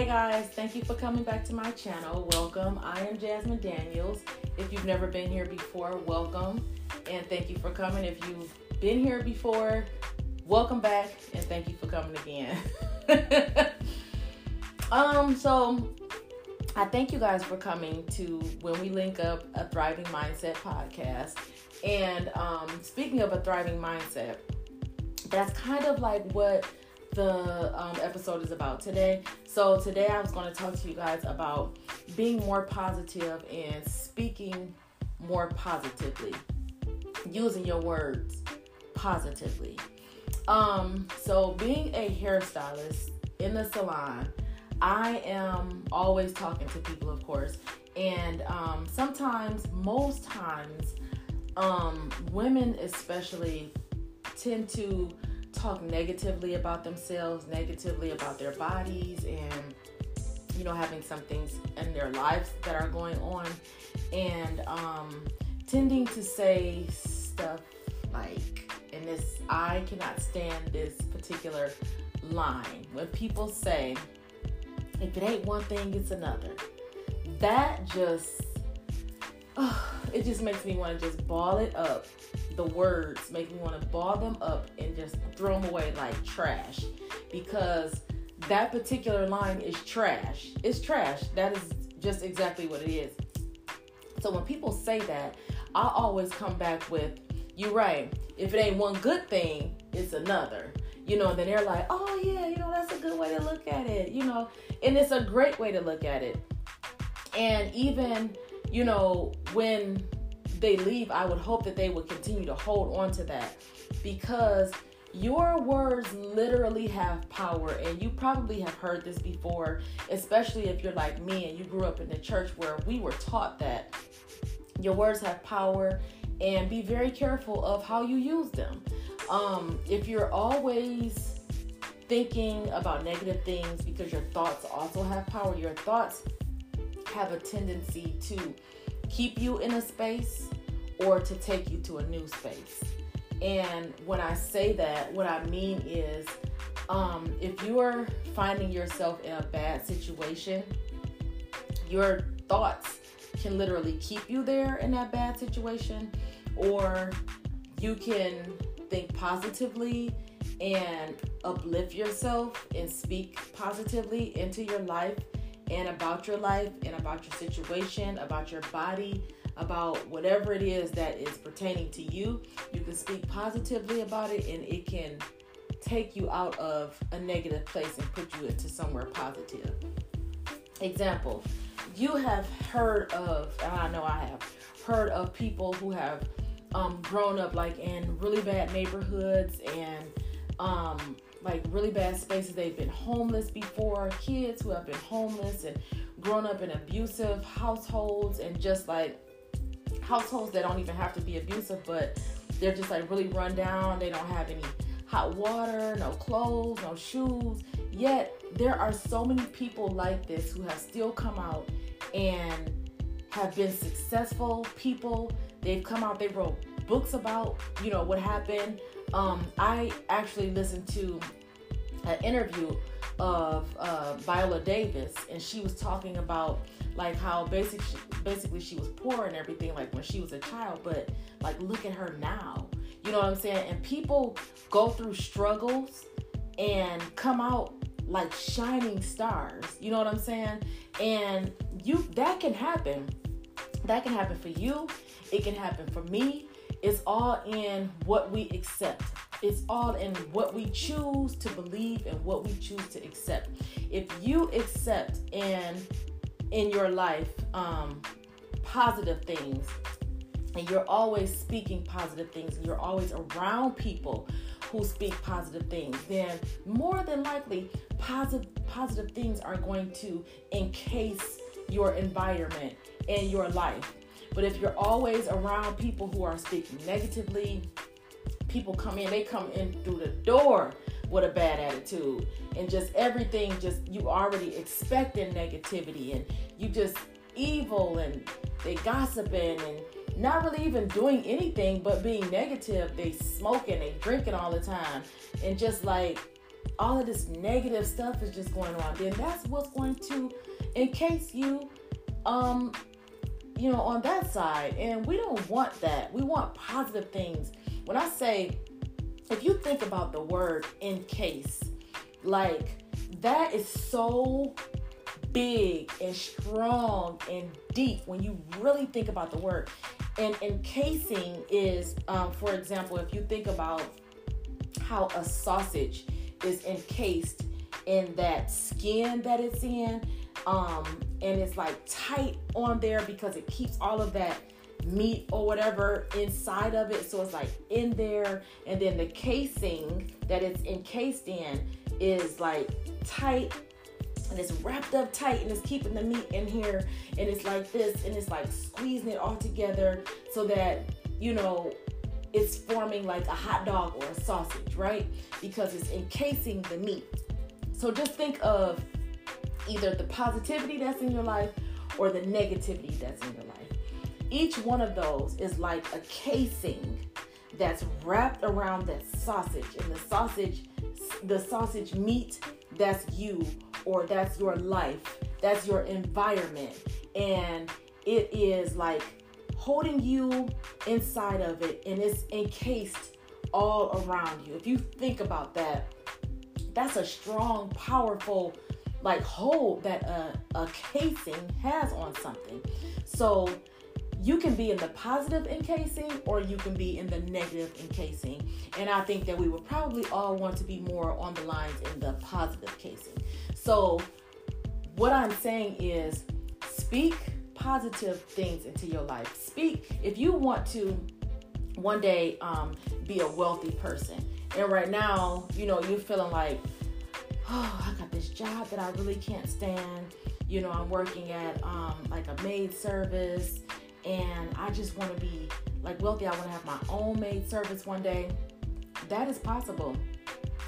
Hey guys, thank you for coming back to my channel. Welcome. I am Jasmine Daniels. If you've never been here before, welcome. And thank you for coming. If you've been here before, welcome back and thank you for coming again. um, so I thank you guys for coming to When We Link Up, a Thriving Mindset podcast. And um, speaking of a thriving mindset, that's kind of like what the um, episode is about today. So, today I was going to talk to you guys about being more positive and speaking more positively, using your words positively. Um, so, being a hairstylist in the salon, I am always talking to people, of course, and um, sometimes, most times, um, women especially tend to talk negatively about themselves, negatively about their bodies, and you know, having some things in their lives that are going on, and um, tending to say stuff like, and this, I cannot stand this particular line. When people say, if it ain't one thing, it's another. That just, oh, it just makes me want to just ball it up the words make me want to ball them up and just throw them away like trash because that particular line is trash. It's trash. That is just exactly what it is. So when people say that, I always come back with, "You're right. If it ain't one good thing, it's another." You know, and then they're like, "Oh yeah, you know that's a good way to look at it." You know, and it's a great way to look at it. And even, you know, when they leave, I would hope that they would continue to hold on to that. Because your words literally have power and you probably have heard this before especially if you're like me and you grew up in the church where we were taught that your words have power and be very careful of how you use them. Um, if you're always thinking about negative things because your thoughts also have power your thoughts have a tendency to keep you in a space or to take you to a new space. And when I say that, what I mean is um, if you are finding yourself in a bad situation, your thoughts can literally keep you there in that bad situation, or you can think positively and uplift yourself and speak positively into your life and about your life and about your situation, about your body, about whatever it is that is pertaining to you. You can speak positively about it and it can take you out of a negative place and put you into somewhere positive. Example, you have heard of, and I know I have, heard of people who have um, grown up like in really bad neighborhoods and um, like really bad spaces. They've been homeless before, kids who have been homeless and grown up in abusive households and just like households that don't even have to be abusive, but they're just like really run down. They don't have any hot water, no clothes, no shoes. Yet there are so many people like this who have still come out and have been successful people. They've come out, they wrote books about, you know, what happened um, I actually listened to an interview of uh, Viola Davis, and she was talking about like how basically basically she was poor and everything, like when she was a child. But like, look at her now. You know what I'm saying? And people go through struggles and come out like shining stars. You know what I'm saying? And you that can happen. That can happen for you. It can happen for me. It's all in what we accept. It's all in what we choose to believe and what we choose to accept. If you accept in in your life um, positive things, and you're always speaking positive things, and you're always around people who speak positive things, then more than likely positive positive things are going to encase your environment and your life. But if you're always around people who are speaking negatively, people come in, they come in through the door with a bad attitude. And just everything just you already expecting negativity and you just evil and they gossiping and not really even doing anything but being negative. They smoking, they drinking all the time. And just like all of this negative stuff is just going on, then that's what's going to encase you um you know on that side. And we don't want that. We want positive things when i say if you think about the word encase like that is so big and strong and deep when you really think about the word. And encasing is um, for example if you think about how a sausage is encased in that skin that it's in um, and it's like tight on there because it keeps all of that meat or whatever inside of it. So it's like in there. And then the casing that it's encased in is like tight. And it's wrapped up tight and it's keeping the meat in here. And it's like this and it's like squeezing it all together so that you know it's forming like a hot dog or a sausage right? Because it's encasing the meat. So just think of either the positivity that's in your life or the negativity that's in your life. Each one of those is like a casing that's wrapped around that sausage and the sausage the sausage meat that's you or that's your life that's your environment and it is like holding you inside of it and it's encased all around you if you think about that that's a strong powerful like hold that a, a casing has on something. So you can be in the positive encasing or you can be in the negative encasing. And I think that we would probably all want to be more on the lines in the positive casing. So what I'm saying is speak positive things into your life. Speak if you want to one day um, be a wealthy person. And right now, you know, you're feeling like oh, I got this job that I really can't stand. You know, I'm working at um, like a maid service, and I just want to be like wealthy. I want to have my own maid service one day. That is possible.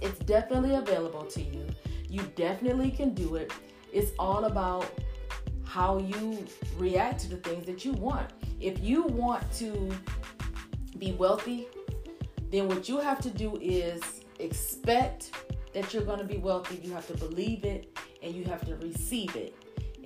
It's definitely available to you. You definitely can do it. It's all about how you react to the things that you want. If you want to be wealthy, then what you have to do is expect that you're going to be wealthy, you have to believe it and you have to receive it.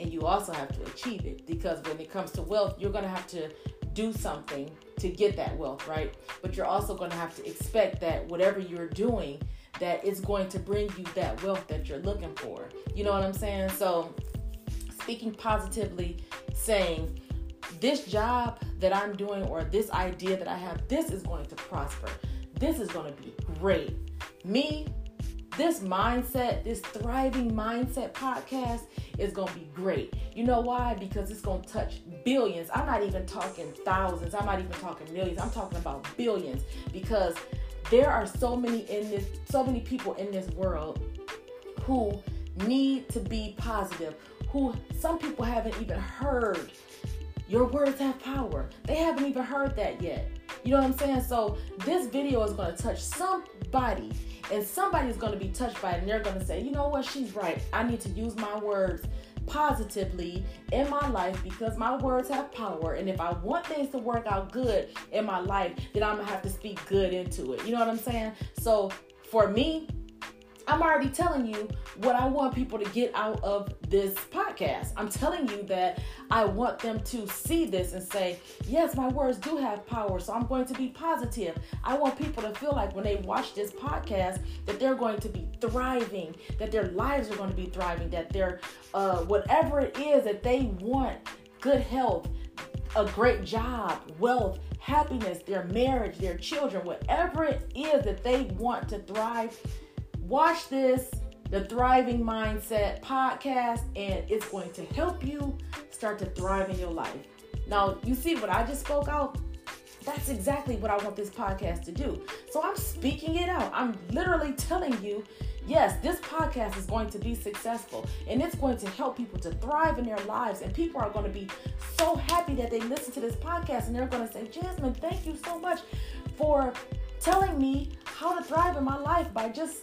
And you also have to achieve it because when it comes to wealth, you're going to have to do something to get that wealth, right? But you're also going to have to expect that whatever you're doing, that is going to bring you that wealth that you're looking for. You know what I'm saying? So, speaking positively, saying, this job that I'm doing or this idea that I have, this is going to prosper. This is going to be great. Me this mindset, this thriving mindset podcast is going to be great. You know why? Because it's going to touch billions. I'm not even talking thousands. I'm not even talking millions. I'm talking about billions because there are so many in this so many people in this world who need to be positive, who some people haven't even heard your words have power. They haven't even heard that yet. You know what I'm saying? So this video is going to touch somebody and somebody's going to be touched by it and they're going to say, you know what, she's right. I need to use my words positively in my life because my words have power. And if I want things to work out good in my life, then I'm going to have to speak good into it. You know what I'm saying? So for me, I'm already telling you what I want people to get out of this podcast. I'm telling you that I want them to see this and say, yes, my words do have power, so I'm going to be positive. I want people to feel like when they watch this podcast that they're going to be thriving, that their lives are going to be thriving, that they're, uh, whatever it is that they want, good health, a great job, wealth, happiness, their marriage, their children, whatever it is that they want to thrive Watch this, the Thriving Mindset podcast, and it's going to help you start to thrive in your life. Now, you see what I just spoke out? That's exactly what I want this podcast to do. So I'm speaking it out. I'm literally telling you, yes, this podcast is going to be successful and it's going to help people to thrive in their lives. And people are going to be so happy that they listen to this podcast and they're going to say, Jasmine, thank you so much for telling me how to thrive in my life by just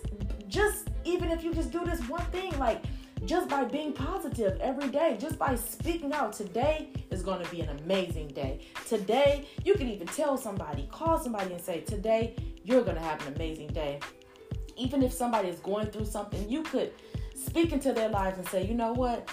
just even if you just do this one thing, like just by being positive every day, just by speaking out, today is going to be an amazing day. Today, you can even tell somebody, call somebody and say, Today, you're going to have an amazing day. even if somebody is going through something, you could speak into their lives and say, you know what?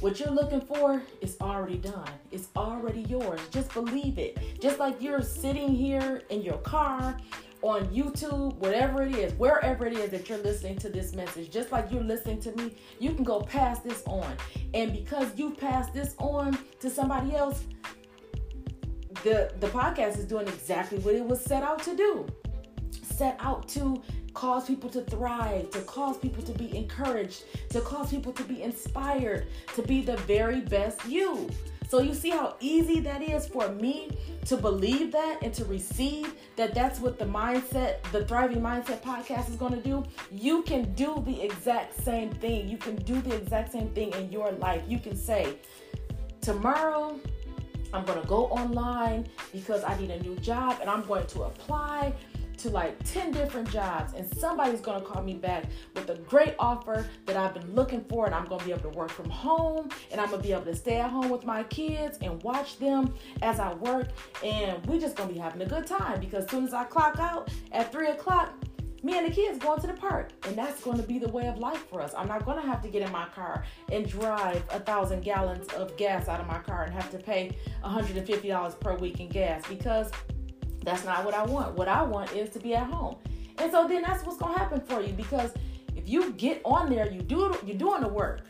What you're looking for is already done. It's already yours. Just believe it. Just like you're sitting here in your car on YouTube, whatever it is, wherever it is that you're listening to this message, just like you're listening to me, you can go pass this on. And because you pass this on to somebody else, the the podcast is doing exactly what it was set out to do. Set out to cause people to thrive, to cause people to be encouraged, to cause people to be inspired, to be the very best you. So you see how easy that is for me to believe that and to receive that that's what the mindset, the Thriving Mindset podcast is going to do. You can do the exact same thing. You can do the exact same thing in your life. You can say, tomorrow I'm going to go online because I need a new job and I'm going to apply to like 10 different jobs and somebody's gonna call me back with a great offer that I've been looking for and I'm gonna be able to work from home and I'm gonna be able to stay at home with my kids and watch them as I work and we're just gonna be having a good time because as soon as I clock out at three o'clock me and the kids going to the park and that's going to be the way of life for us. I'm not going to have to get in my car and drive a thousand gallons of gas out of my car and have to pay $150 per week in gas because that's not what I want. What I want is to be at home. And so then that's what's gonna happen for you because if you get on there, you do you're doing the work.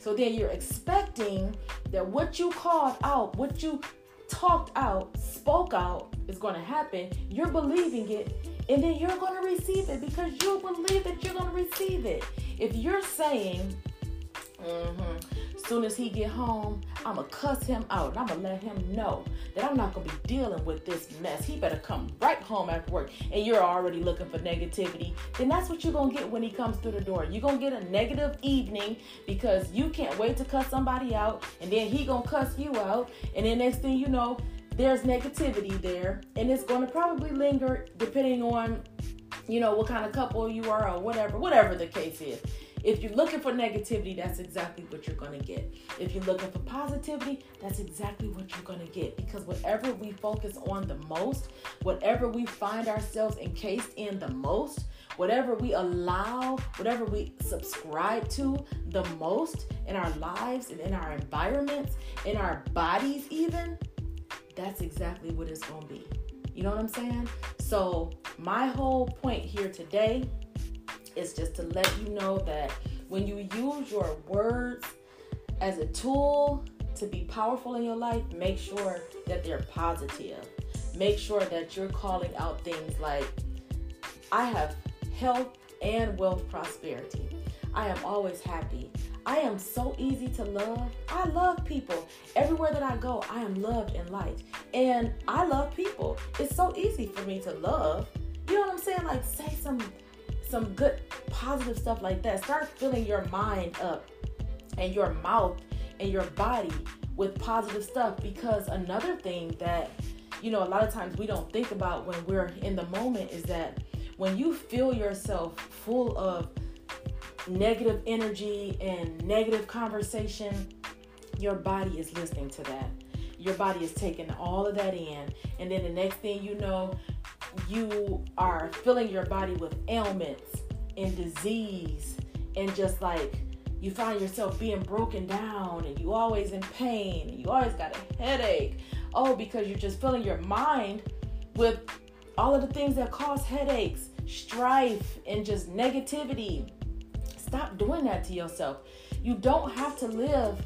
So then you're expecting that what you called out, what you talked out, spoke out is gonna happen. You're believing it, and then you're gonna receive it because you believe that you're gonna receive it. If you're saying, mm-hmm, Soon as he get home, I'ma cuss him out I'ma let him know that I'm not gonna be dealing with this mess. He better come right home after work. And you're already looking for negativity. Then that's what you're gonna get when he comes through the door. You're gonna get a negative evening because you can't wait to cuss somebody out, and then he gonna cuss you out, and then next thing you know, there's negativity there, and it's gonna probably linger depending on you know what kind of couple you are or whatever, whatever the case is. If you're looking for negativity, that's exactly what you're going to get. If you're looking for positivity, that's exactly what you're going to get. Because whatever we focus on the most, whatever we find ourselves encased in the most, whatever we allow, whatever we subscribe to the most in our lives and in our environments, in our bodies, even, that's exactly what it's going to be. You know what I'm saying? So, my whole point here today is just to let you know that when you use your words as a tool to be powerful in your life, make sure that they're positive. Make sure that you're calling out things like, I have health and wealth prosperity. I am always happy. I am so easy to love. I love people. Everywhere that I go, I am loved and liked. And I love people. It's so easy for me to love. You know what I'm saying? Like, say some some good positive stuff like that. Start filling your mind up and your mouth and your body with positive stuff because another thing that you know a lot of times we don't think about when we're in the moment is that when you feel yourself full of negative energy and negative conversation your body is listening to that your body is taking all of that in and then the next thing you know you are filling your body with ailments and disease and just like you find yourself being broken down and you always in pain and you always got a headache. Oh because you're just filling your mind with all of the things that cause headaches strife and just negativity. Stop doing that to yourself. You don't have to live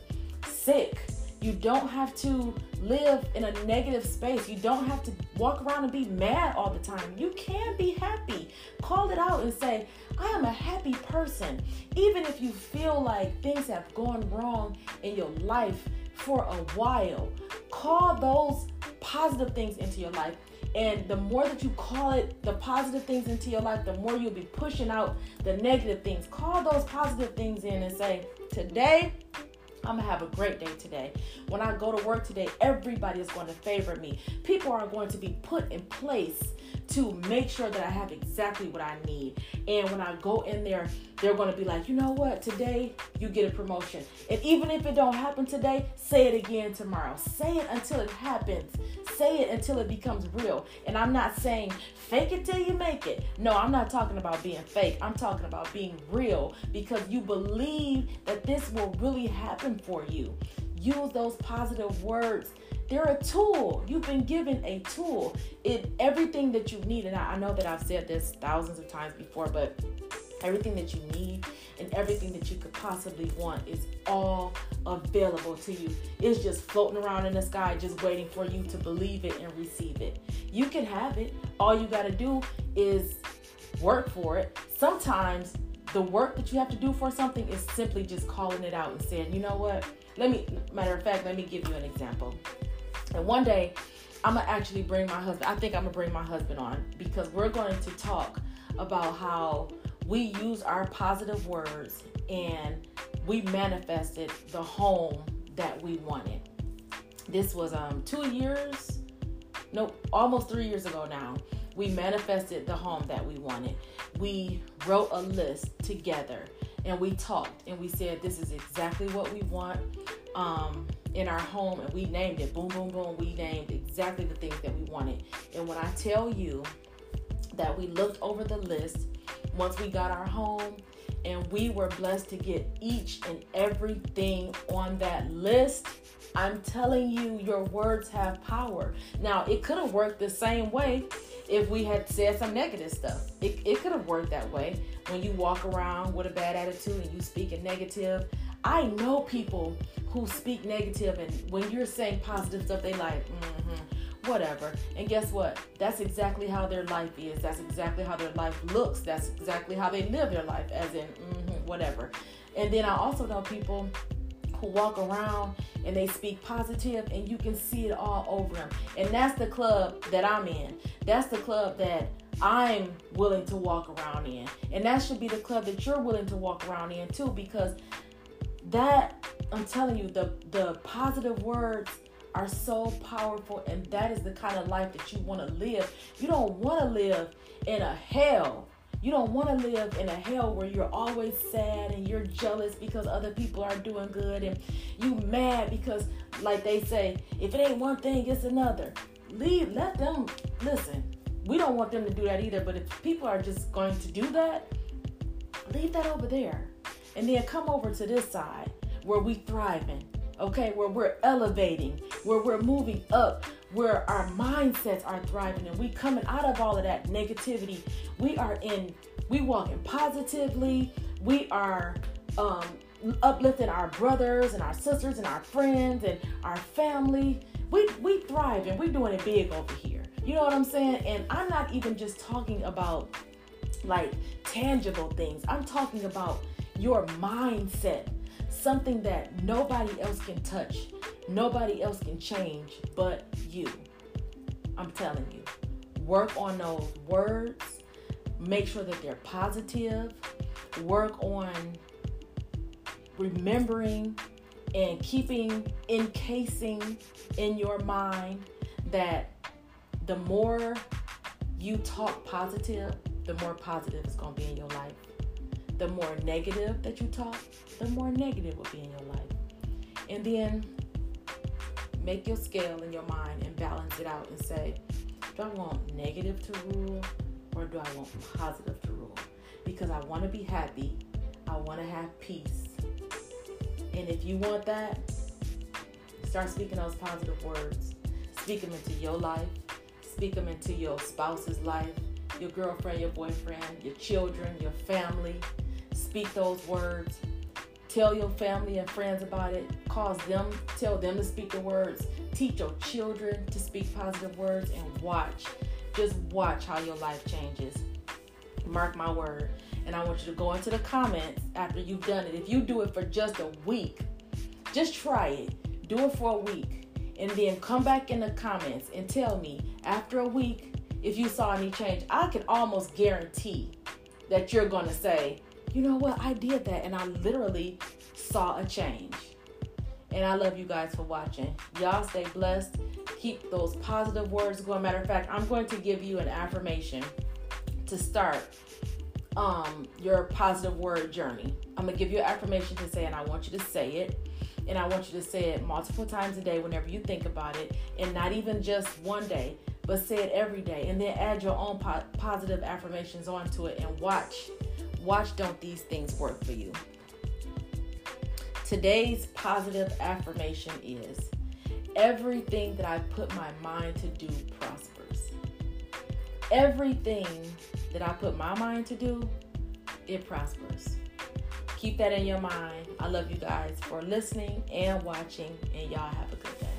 sick you don't have to live in a negative space. You don't have to walk around and be mad all the time. You can be happy. Call it out and say, I am a happy person. Even if you feel like things have gone wrong in your life for a while, call those positive things into your life. And the more that you call it the positive things into your life, the more you'll be pushing out the negative things. Call those positive things in and say, Today, I'm gonna have a great day today. When I go to work today, everybody is going to favor me. People are going to be put in place to make sure that I have exactly what I need. And when I go in there they're going to be like, you know what, today you get a promotion. And even if it don't happen today, say it again tomorrow. Say it until it happens. Say it until it becomes real. And I'm not saying fake it till you make it. No, I'm not talking about being fake. I'm talking about being real because you believe that this will really happen for you. Use those positive words they're a tool. You've been given a tool. It everything that you need, and I, I know that I've said this thousands of times before, but everything that you need and everything that you could possibly want is all available to you. It's just floating around in the sky, just waiting for you to believe it and receive it. You can have it. All you got to do is work for it. Sometimes the work that you have to do for something is simply just calling it out and saying, you know what? Let me, matter of fact, let me give you an example. And one day, I'm gonna actually bring my husband. I think I'm gonna bring my husband on because we're going to talk about how we use our positive words and we manifested the home that we wanted. This was um two years, no, almost three years ago now. We manifested the home that we wanted. We wrote a list together and we talked and we said this is exactly what we want. Um, in our home and we named it. Boom, boom, boom. We named exactly the things that we wanted. And when I tell you that we looked over the list once we got our home and we were blessed to get each and everything on that list. I'm telling you, your words have power. Now, it could have worked the same way if we had said some negative stuff. It, it could have worked that way. When you walk around with a bad attitude and you speak in negative, I know people who speak negative, and when you're saying positive stuff, they like, mm-hmm, whatever. And guess what? That's exactly how their life is. That's exactly how their life looks. That's exactly how they live their life, as in, mm-hmm, whatever. And then I also know people who walk around and they speak positive and you can see it all over them. And that's the club that I'm in. That's the club that I'm willing to walk around in. And that should be the club that you're willing to walk around in too because that I'm telling you, the the positive words are so powerful, and that is the kind of life that you want to live. You don't want to live in a hell. You don't want to live in a hell where you're always sad and you're jealous because other people are doing good and you mad because, like they say, if it ain't one thing, it's another. Leave, let them listen. We don't want them to do that either, but if people are just going to do that, leave that over there and then come over to this side where we thriving okay where we're elevating where we're moving up where our mindsets are thriving and we coming out of all of that negativity. We are in we walking positively. We are um, uplifting our brothers and our sisters and our friends and our family. We we thrive and we're doing it big over here. You know what i'm saying? And i'm not even just talking about like tangible things. I'm talking about your mindset, something that nobody else can touch, nobody else can change but you. I'm telling you. Work on those words, make sure that they're positive, work on remembering and keeping encasing in your mind that the more you talk positive, the more positive it's going to be in your life the more negative that you talk, the more negative will be in your life. And then make your scale in your mind and balance it out and say, do I want negative to rule or do I want positive to rule? Because I want to be happy, I want to have peace. And if you want that, start speaking those positive words. Speak them into your life, speak them into your spouse's life, your girlfriend, your boyfriend, your children, your family, speak those words. Tell your family and friends about it. Cause them, tell them to speak the words. Teach your children to speak positive words and watch. Just watch how your life changes. Mark my word. And I want you to go into the comments after you've done it. If you do it for just a week, just try it. Do it for a week. And then come back in the comments and tell me after a week if you saw any change. I can almost guarantee that you're going to say, you know what? I did that and I literally saw a change. And I love you guys for watching. Y'all stay blessed. Keep those positive words going. Matter of fact, I'm going to give you an affirmation to start um, your positive word journey. I'm gonna give you an affirmation to say, and I want you to say it. And I want you to say it multiple times a day whenever you think about it, and not even just one day, but say it every day. And then add your own po- positive affirmations onto it and watch. Watch, don't these things work for you? Today's positive affirmation is everything that I put my mind to do prospers. Everything that I put my mind to do, it prospers. Keep that in your mind. I love you guys for listening and watching, and y'all have a good day.